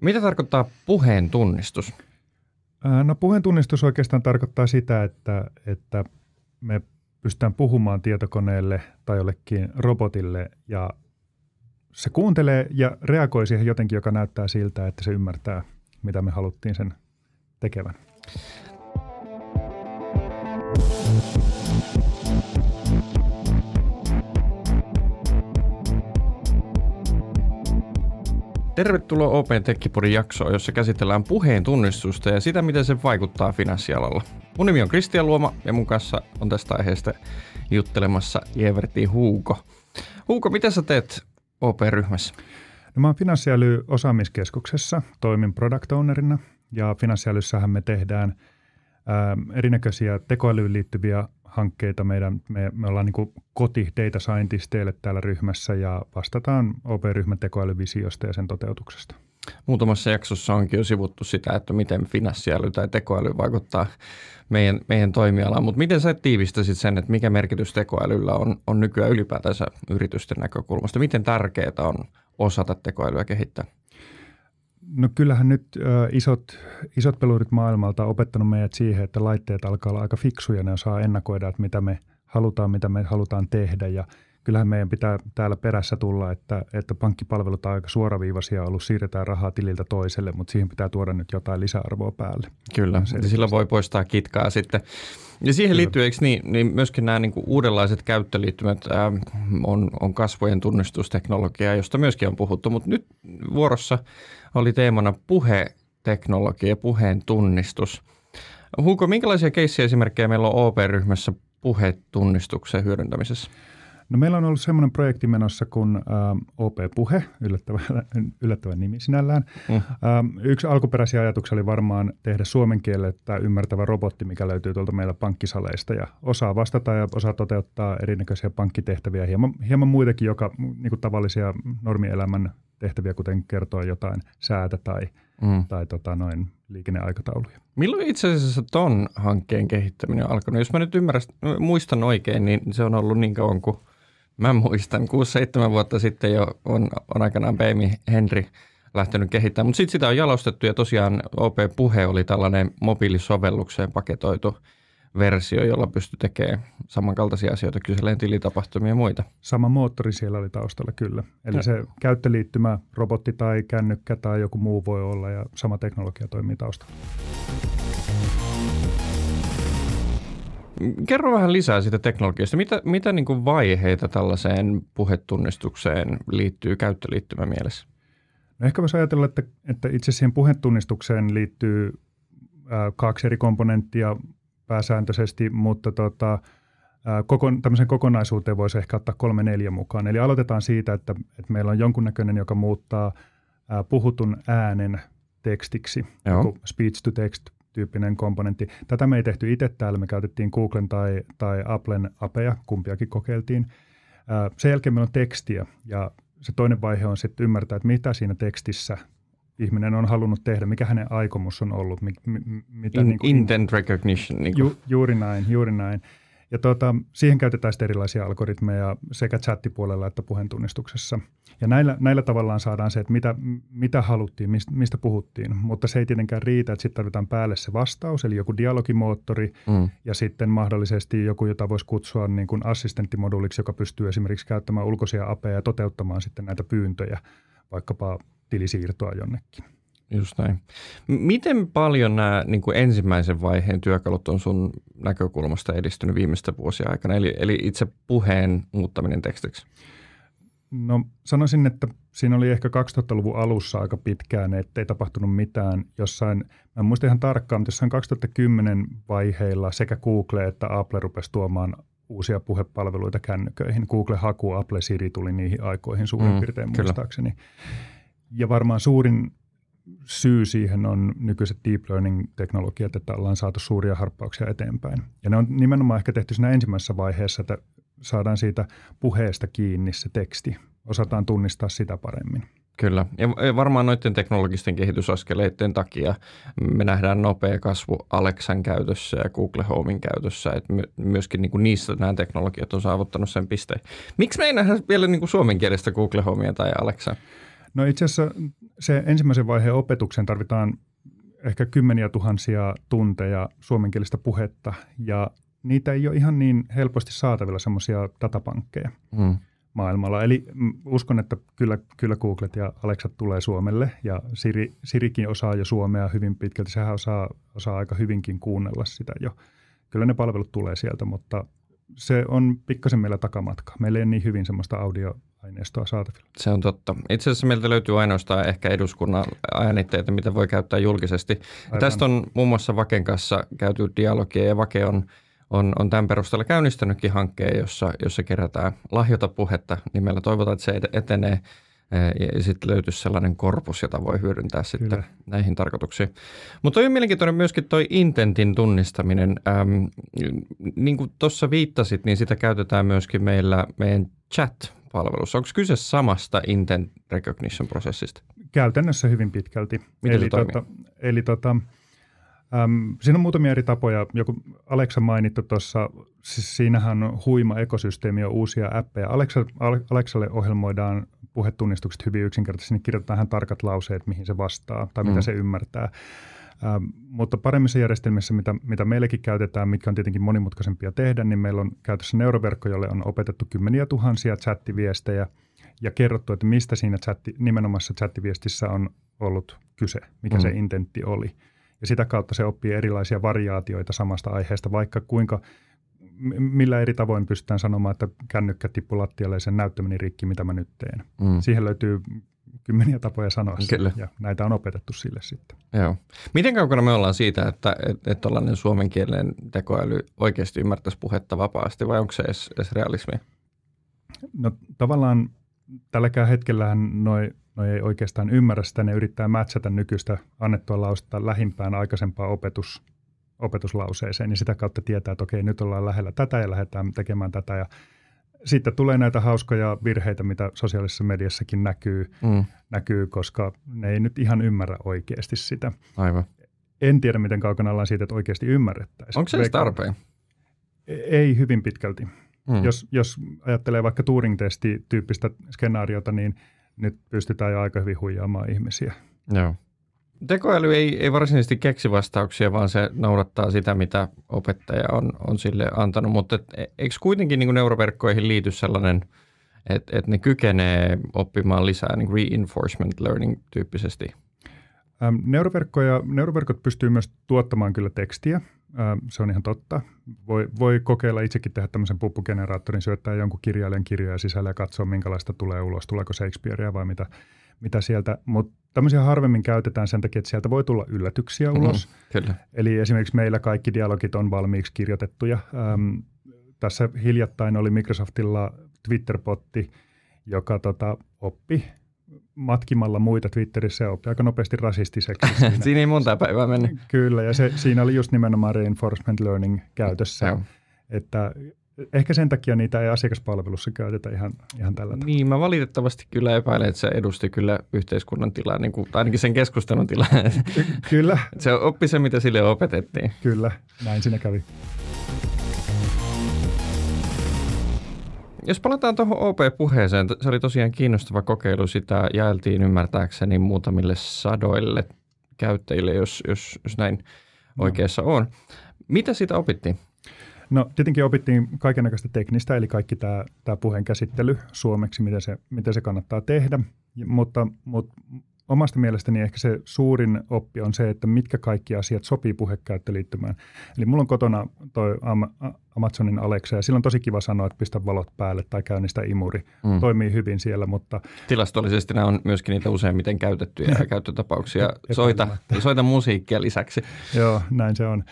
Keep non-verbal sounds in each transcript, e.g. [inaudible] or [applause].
Mitä tarkoittaa puheen tunnistus? No puheen tunnistus oikeastaan tarkoittaa sitä, että, että me pystytään puhumaan tietokoneelle tai jollekin robotille ja se kuuntelee ja reagoi siihen jotenkin, joka näyttää siltä, että se ymmärtää, mitä me haluttiin sen tekevän. Tervetuloa Open Tekkipodin jaksoon, jossa käsitellään puheen tunnistusta ja sitä, miten se vaikuttaa finanssialalla. Mun nimi on Kristian Luoma ja mun kanssa on tästä aiheesta juttelemassa Everti Huuko. Huuko, mitä sä teet OP-ryhmässä? No mä oon finanssiäly osaamiskeskuksessa, toimin product ownerina ja finanssiälyssähän me tehdään ää, erinäköisiä tekoälyyn liittyviä hankkeita. Meidän, me, me ollaan niin koti data scientisteille täällä ryhmässä ja vastataan OP-ryhmän tekoälyvisiosta ja sen toteutuksesta. Muutamassa jaksossa onkin jo sivuttu sitä, että miten finanssiäly tai tekoäly vaikuttaa meidän, meidän toimialaan, mutta miten sä tiivistäsit sen, että mikä merkitys tekoälyllä on, on nykyään ylipäätänsä yritysten näkökulmasta? Miten tärkeää on osata tekoälyä kehittää? No kyllähän nyt ö, isot, isot pelurit maailmalta on opettanut meidät siihen, että laitteet alkaa olla aika fiksuja, ne osaa ennakoida, että mitä me halutaan, mitä me halutaan tehdä. Ja kyllähän meidän pitää täällä perässä tulla, että, että pankkipalvelut on aika suoraviivaisia ollut, siirretään rahaa tililtä toiselle, mutta siihen pitää tuoda nyt jotain lisäarvoa päälle. Kyllä, se, sillä voi poistaa kitkaa sitten. Ja siihen liittyy, eikö niin, niin myöskin nämä niin kuin uudenlaiset käyttöliittymät äh, on, on kasvojen tunnistusteknologia, josta myöskin on puhuttu, mutta nyt vuorossa oli teemana puheteknologia ja puheen tunnistus. Huuko, minkälaisia keissiä esimerkkejä meillä on OP-ryhmässä puhetunnistuksen hyödyntämisessä? No meillä on ollut semmoinen projekti menossa kuin ä, OP-puhe, yllättävä, [laughs] yllättävä nimi sinällään. Mm. Ä, yksi alkuperäisiä ajatuksia oli varmaan tehdä suomen kielellä ymmärtävä robotti, mikä löytyy tuolta meillä pankkisaleista ja osaa vastata ja osaa toteuttaa erinäköisiä pankkitehtäviä, hieman, hieman muitakin, joka niin kuin tavallisia normielämän tehtäviä, kuten kertoa jotain säätä tai, mm. tai tota, noin liikenneaikatauluja. Milloin itse asiassa ton hankkeen kehittäminen on alkanut? Jos mä nyt ymmärrän, muistan oikein, niin se on ollut niin kauan kuin Mä muistan, 6-7 vuotta sitten jo on, on aikanaan Beimi Henry lähtenyt kehittämään, mutta sitten sitä on jalostettu ja tosiaan OP-puhe oli tällainen mobiilisovellukseen paketoitu versio, jolla pystyi tekemään samankaltaisia asioita, kyseleen tilitapahtumia ja muita. Sama moottori siellä oli taustalla kyllä. Eli ja. se käyttöliittymä, robotti tai kännykkä tai joku muu voi olla ja sama teknologia toimii taustalla. Kerro vähän lisää siitä teknologiasta. Mitä, mitä niin kuin vaiheita tällaiseen puhetunnistukseen liittyy käyttöliittymä mielessä? No ehkä voisi ajatella, että, että itse siihen puhetunnistukseen liittyy ää, kaksi eri komponenttia pääsääntöisesti, mutta tota, ää, koko, tämmöisen kokonaisuuteen voisi ehkä ottaa kolme neljä mukaan. Eli aloitetaan siitä, että, että meillä on jonkunnäköinen, joka muuttaa ää, puhutun äänen tekstiksi, speech to text tyyppinen komponentti. Tätä me ei tehty itse täällä, me käytettiin Googlen tai, tai Applen apeja, kumpiakin kokeiltiin. Sen jälkeen meillä on tekstiä ja se toinen vaihe on sitten ymmärtää, että mitä siinä tekstissä ihminen on halunnut tehdä, mikä hänen aikomus on ollut. Mi, mi, mitä In, niin kuin, intent recognition. Niin ju, juuri näin, juuri näin. Ja tuota, siihen käytetään sitten erilaisia algoritmeja sekä chattipuolella että puheentunnistuksessa. Ja näillä, näillä tavallaan saadaan se, että mitä, mitä haluttiin, mistä, mistä puhuttiin. Mutta se ei tietenkään riitä, että sitten tarvitaan päälle se vastaus, eli joku dialogimoottori mm. ja sitten mahdollisesti joku, jota voisi kutsua niin kuin assistenttimoduliksi, joka pystyy esimerkiksi käyttämään ulkoisia apeja ja toteuttamaan sitten näitä pyyntöjä, vaikkapa tilisiirtoa jonnekin. Just näin. Miten paljon nämä niin kuin ensimmäisen vaiheen työkalut on sun näkökulmasta edistynyt viimeisten vuosien aikana, eli, eli itse puheen muuttaminen tekstiksi? No sanoisin, että siinä oli ehkä 2000-luvun alussa aika pitkään, ettei tapahtunut mitään. Jossain, mä en muista ihan tarkkaan, mutta jossain 2010 vaiheilla sekä Google että Apple rupesi tuomaan uusia puhepalveluita kännyköihin. Google-haku, Apple Siri tuli niihin aikoihin suurin mm, piirtein kyllä. muistaakseni. Ja varmaan suurin syy siihen on nykyiset deep learning-teknologiat, että ollaan saatu suuria harppauksia eteenpäin. Ja ne on nimenomaan ehkä tehty siinä ensimmäisessä vaiheessa, että saadaan siitä puheesta kiinni se teksti. Osataan tunnistaa sitä paremmin. Kyllä, ja varmaan noiden teknologisten kehitysaskeleiden takia me nähdään nopea kasvu Alexan käytössä ja Google Homein käytössä, että myöskin niin kuin niissä nämä teknologiat on saavuttanut sen pisteen. Miksi me ei nähdä vielä niin kuin suomen kielestä Google Homea tai Alexaa? No itse asiassa se ensimmäisen vaiheen opetuksen tarvitaan ehkä kymmeniä tuhansia tunteja suomenkielistä puhetta ja niitä ei ole ihan niin helposti saatavilla semmoisia datapankkeja mm. maailmalla. Eli uskon, että kyllä, kyllä Googlet ja Alexat tulee Suomelle ja Siri, Sirikin osaa jo suomea hyvin pitkälti. Sehän osaa, osaa aika hyvinkin kuunnella sitä jo. Kyllä ne palvelut tulee sieltä, mutta se on pikkasen meillä takamatka. Meillä ei ole niin hyvin semmoista audio, aineistoa saatavilla. Se on totta. Itse asiassa meiltä löytyy ainoastaan ehkä eduskunnan äänitteitä, mitä voi käyttää julkisesti. Tästä on muun muassa Vaken kanssa käyty dialogia ja Vake on, on, on tämän perusteella käynnistänytkin hankkeen, jossa, jossa kerätään lahjota puhetta nimellä. Toivotaan, että se etenee ja sitten löytyisi sellainen korpus, jota voi hyödyntää sitten Kyllä. näihin tarkoituksiin. Mutta on mielenkiintoinen myöskin tuo intentin tunnistaminen. Ähm, niin kuin tuossa viittasit, niin sitä käytetään myöskin meillä meidän chat palvelussa. Onko kyse samasta intent recognition-prosessista? Käytännössä hyvin pitkälti. Miten eli, se toimii? Tota, eli tota, äm, siinä on muutamia eri tapoja. Joku Alexa mainittu tuossa, siis siinähän on huima ekosysteemi ja uusia appeja. Alexa, Alexalle ohjelmoidaan puhetunnistukset hyvin yksinkertaisesti, niin kirjoitetaan tarkat lauseet, mihin se vastaa tai mitä mm. se ymmärtää. Ähm, mutta paremmissa järjestelmissä, mitä, mitä meilläkin käytetään, mitkä on tietenkin monimutkaisempia tehdä, niin meillä on käytössä neuroverkko, jolle on opetettu kymmeniä tuhansia chattiviestejä ja kerrottu, että mistä siinä chatti, nimenomaisessa chattiviestissä on ollut kyse, mikä mm. se intentti oli. Ja sitä kautta se oppii erilaisia variaatioita samasta aiheesta, vaikka kuinka, millä eri tavoin pystytään sanomaan, että kännykkä tippui lattialle ja sen näyttö meni rikki, mitä mä nyt teen. Mm. Siihen löytyy kymmeniä tapoja sanoa Kyllä. ja näitä on opetettu sille sitten. Joo. Miten kaukana me ollaan siitä, että, että, että tällainen suomenkielinen tekoäly oikeasti ymmärtäisi puhetta vapaasti vai onko se edes, edes realismia? No tavallaan tälläkään hetkellähän noi, noi ei oikeastaan ymmärrä sitä, ne yrittää matchata nykyistä annettua lausetta lähimpään aikaisempaa opetus, opetuslauseeseen, niin sitä kautta tietää, että okei, nyt ollaan lähellä tätä ja lähdetään tekemään tätä ja sitten tulee näitä hauskoja virheitä, mitä sosiaalisessa mediassakin näkyy, mm. näkyy, koska ne ei nyt ihan ymmärrä oikeasti sitä. Aivan. En tiedä, miten kaukana ollaan siitä, että oikeasti ymmärrettäisiin. Onko se edes tarpeen? E- ei hyvin pitkälti. Mm. Jos, jos ajattelee vaikka Turing-testi-tyyppistä skenaariota, niin nyt pystytään jo aika hyvin huijaamaan ihmisiä. Joo. Tekoäly ei, ei varsinaisesti keksi vastauksia, vaan se noudattaa sitä, mitä opettaja on, on sille antanut. Mutta et, e, eikö kuitenkin niin neuroverkkoihin liity sellainen, että et ne kykenee oppimaan lisää niin reinforcement learning tyyppisesti? Ähm, neuroverkkoja, neuroverkot pystyy myös tuottamaan kyllä tekstiä. Ähm, se on ihan totta. Voi, voi kokeilla itsekin tehdä tämmöisen puppugeneraattorin, syöttää jonkun kirjailijan kirjoja sisällä ja katsoa, minkälaista tulee ulos. Tuleeko Shakespearea vai mitä, mitä sieltä. Mutta tämmöisiä harvemmin käytetään sen takia, että sieltä voi tulla yllätyksiä mm-hmm. ulos. Mm, kyllä. Eli esimerkiksi meillä kaikki dialogit on valmiiksi kirjoitettuja. Ähm, tässä hiljattain oli Microsoftilla Twitter-potti, joka tota, oppi matkimalla muita Twitterissä ja oppi aika nopeasti rasistiseksi. [laughs] Siinä, siinä ei monta päivää mennyt. Kyllä, ja se, siinä oli just nimenomaan reinforcement learning käytössä. Joo. Että ehkä sen takia niitä ei asiakaspalvelussa käytetä ihan, ihan tällä tavalla. Niin, mä valitettavasti kyllä epäilen, että se edusti kyllä yhteiskunnan tilaa, niin kuin, ainakin sen keskustelun tilaa. [laughs] kyllä. se oppi se, mitä sille opetettiin. Kyllä, näin siinä kävi. Jos palataan tuohon OP-puheeseen, se oli tosiaan kiinnostava kokeilu. Sitä jaeltiin ymmärtääkseni muutamille sadoille käyttäjille, jos, jos, jos näin no. oikeassa on. Mitä siitä opittiin? No tietenkin opittiin kaikenlaista teknistä, eli kaikki tämä, tämä puheen käsittely suomeksi, miten se, miten se kannattaa tehdä, mutta, mutta omasta mielestäni ehkä se suurin oppi on se, että mitkä kaikki asiat sopii puhekäyttöliittymään. Eli mulla on kotona toi Amazonin Alexa ja silloin on tosi kiva sanoa, että pistä valot päälle tai käynnistä imuri. Mm. Toimii hyvin siellä, mutta... Tilastollisesti nämä on myöskin niitä useimmiten käytettyjä [laughs] käyttötapauksia. Soita, soita musiikkia lisäksi. Joo, näin se on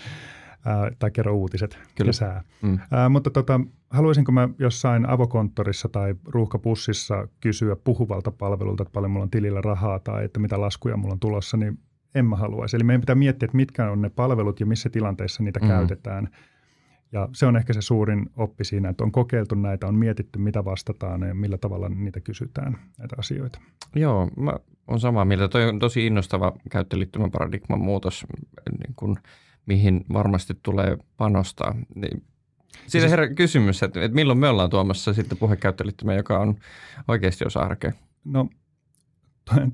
ää, tai kerro uutiset Kyllä. kesää. Mm. Ää, mutta tota, haluaisinko mä jossain avokonttorissa tai ruuhkapussissa kysyä puhuvalta palvelulta, että paljon mulla on tilillä rahaa tai että mitä laskuja mulla on tulossa, niin en mä haluaisi. Eli meidän pitää miettiä, että mitkä on ne palvelut ja missä tilanteissa niitä mm. käytetään. Ja se on ehkä se suurin oppi siinä, että on kokeiltu näitä, on mietitty, mitä vastataan ja millä tavalla niitä kysytään, näitä asioita. Joo, mä olen samaa mieltä. Toi on tosi innostava käyttöliittymän paradigman muutos, niin kun mihin varmasti tulee panostaa. Niin siitä siis, herää kysymys, että, että milloin me ollaan tuomassa sitten puhekäyttöliittymä, joka on oikeasti osa arkea? No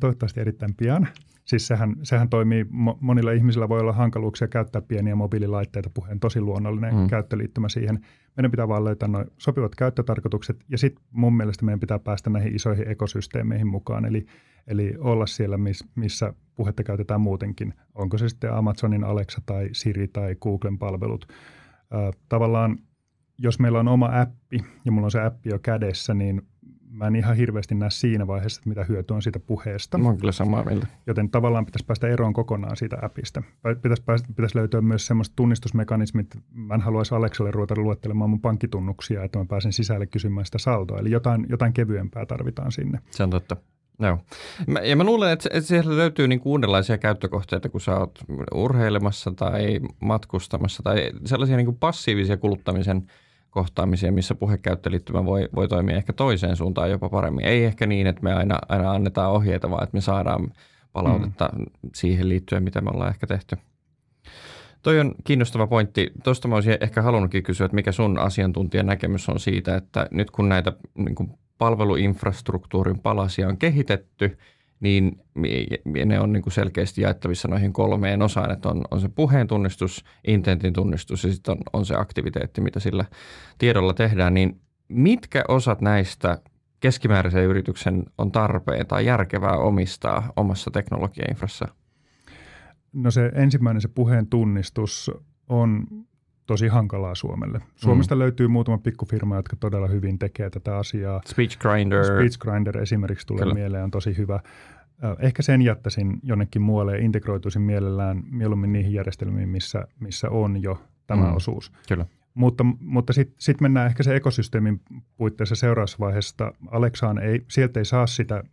toivottavasti erittäin pian. Siis sehän, sehän toimii, monilla ihmisillä voi olla hankaluuksia käyttää pieniä mobiililaitteita, puheen tosi luonnollinen mm. käyttöliittymä siihen. Meidän pitää vaan löytää noin sopivat käyttötarkoitukset ja sitten mun mielestä meidän pitää päästä näihin isoihin ekosysteemeihin mukaan, eli, eli olla siellä, missä puhetta käytetään muutenkin. Onko se sitten Amazonin Alexa tai Siri tai Googlen palvelut. Tavallaan jos meillä on oma appi ja mulla on se appi jo kädessä, niin mä en ihan hirveästi näe siinä vaiheessa, että mitä hyötyä on siitä puheesta. Mä oon kyllä samaa mieltä. Joten tavallaan pitäisi päästä eroon kokonaan siitä appista. Pitäisi, päästä, pitäisi löytyä myös semmoiset tunnistusmekanismit. Mä en haluaisi Aleksalle ruveta luettelemaan mun pankkitunnuksia, että mä pääsen sisälle kysymään sitä saldoa. Eli jotain, jotain kevyempää tarvitaan sinne. Se on totta. Joo. Ja mä luulen, että, että siellä löytyy niin uudenlaisia käyttökohteita, kun sä oot urheilemassa tai matkustamassa tai sellaisia niin passiivisia kuluttamisen – kohtaamisia, missä puhekäyttöliittymä voi, voi toimia ehkä toiseen suuntaan jopa paremmin. Ei ehkä niin, että me aina, aina annetaan ohjeita, vaan että me saadaan palautetta mm. siihen liittyen, mitä me ollaan ehkä tehty. Toi on kiinnostava pointti. Tuosta mä olisin ehkä halunnutkin kysyä, että mikä sun asiantuntijan näkemys on siitä, että nyt kun näitä niin kuin palveluinfrastruktuurin palasia on kehitetty – niin ne on niin kuin selkeästi jaettavissa noihin kolmeen osaan, että on, on se puheen tunnistus, intentin tunnistus ja sitten on, on se aktiviteetti, mitä sillä tiedolla tehdään, niin mitkä osat näistä keskimääräisen yrityksen on tarpeen tai järkevää omistaa omassa teknologiainfrassa? No se ensimmäinen, se puheen tunnistus on tosi hankalaa Suomelle. Suomesta mm. löytyy muutama pikkufirma, jotka todella hyvin tekee tätä asiaa. Speech Grinder. Speech Grinder esimerkiksi tulee Kyllä. mieleen, on tosi hyvä. Ehkä sen jättäisin jonnekin muualle ja integroituisin mielellään mieluummin niihin järjestelmiin, missä, missä on jo tämä mm. osuus. Kyllä. Mutta, mutta sitten sit mennään ehkä se ekosysteemin puitteissa seuraavassa vaiheessa. Alexaan ei, sieltä ei saa sitä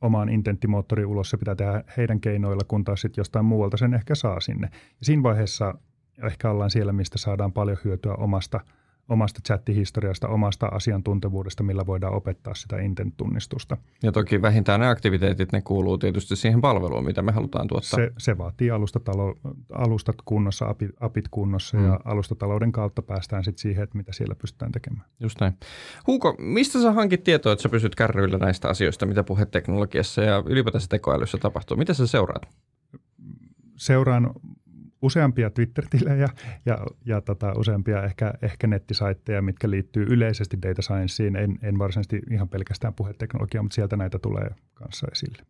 omaan intenttimoottoriin ulos, se pitää tehdä heidän keinoilla, kun taas sitten jostain muualta sen ehkä saa sinne. Ja siinä vaiheessa ehkä ollaan siellä, mistä saadaan paljon hyötyä omasta, omasta chattihistoriasta, omasta asiantuntevuudesta, millä voidaan opettaa sitä intent-tunnistusta. Ja toki vähintään ne aktiviteetit, ne kuuluu tietysti siihen palveluun, mitä me halutaan tuottaa. Se, se vaatii alustatalo, alustat kunnossa, apit, apit kunnossa mm. ja alustatalouden kautta päästään sitten siihen, että mitä siellä pystytään tekemään. Just näin. Huuko, mistä sä hankit tietoa, että sä pysyt kärryillä näistä asioista, mitä puheteknologiassa ja ylipäätänsä tekoälyssä tapahtuu? Mitä sä seuraat? Seuraan useampia Twitter-tilejä ja, ja tota, useampia ehkä, ehkä nettisaitteja, mitkä liittyy yleisesti data scienceen, en, en varsinaisesti ihan pelkästään puheteknologiaa, mutta sieltä näitä tulee kanssa esille.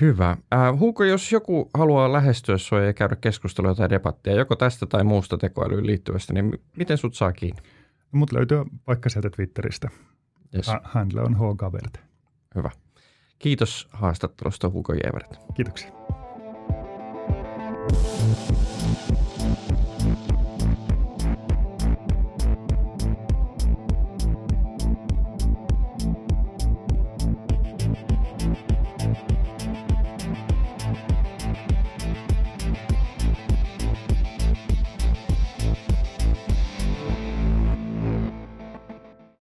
Hyvä. Äh, Huuko, jos joku haluaa lähestyä sinua ja käydä keskustelua tai debattia, joko tästä tai muusta tekoälyyn liittyvästä, niin miten sut saa kiinni? No, mut löytyy vaikka sieltä Twitteristä. Yes. Handle on H. Gavert. Hyvä. Kiitos haastattelusta Hugo Jevert. Kiitoksia. Thank you.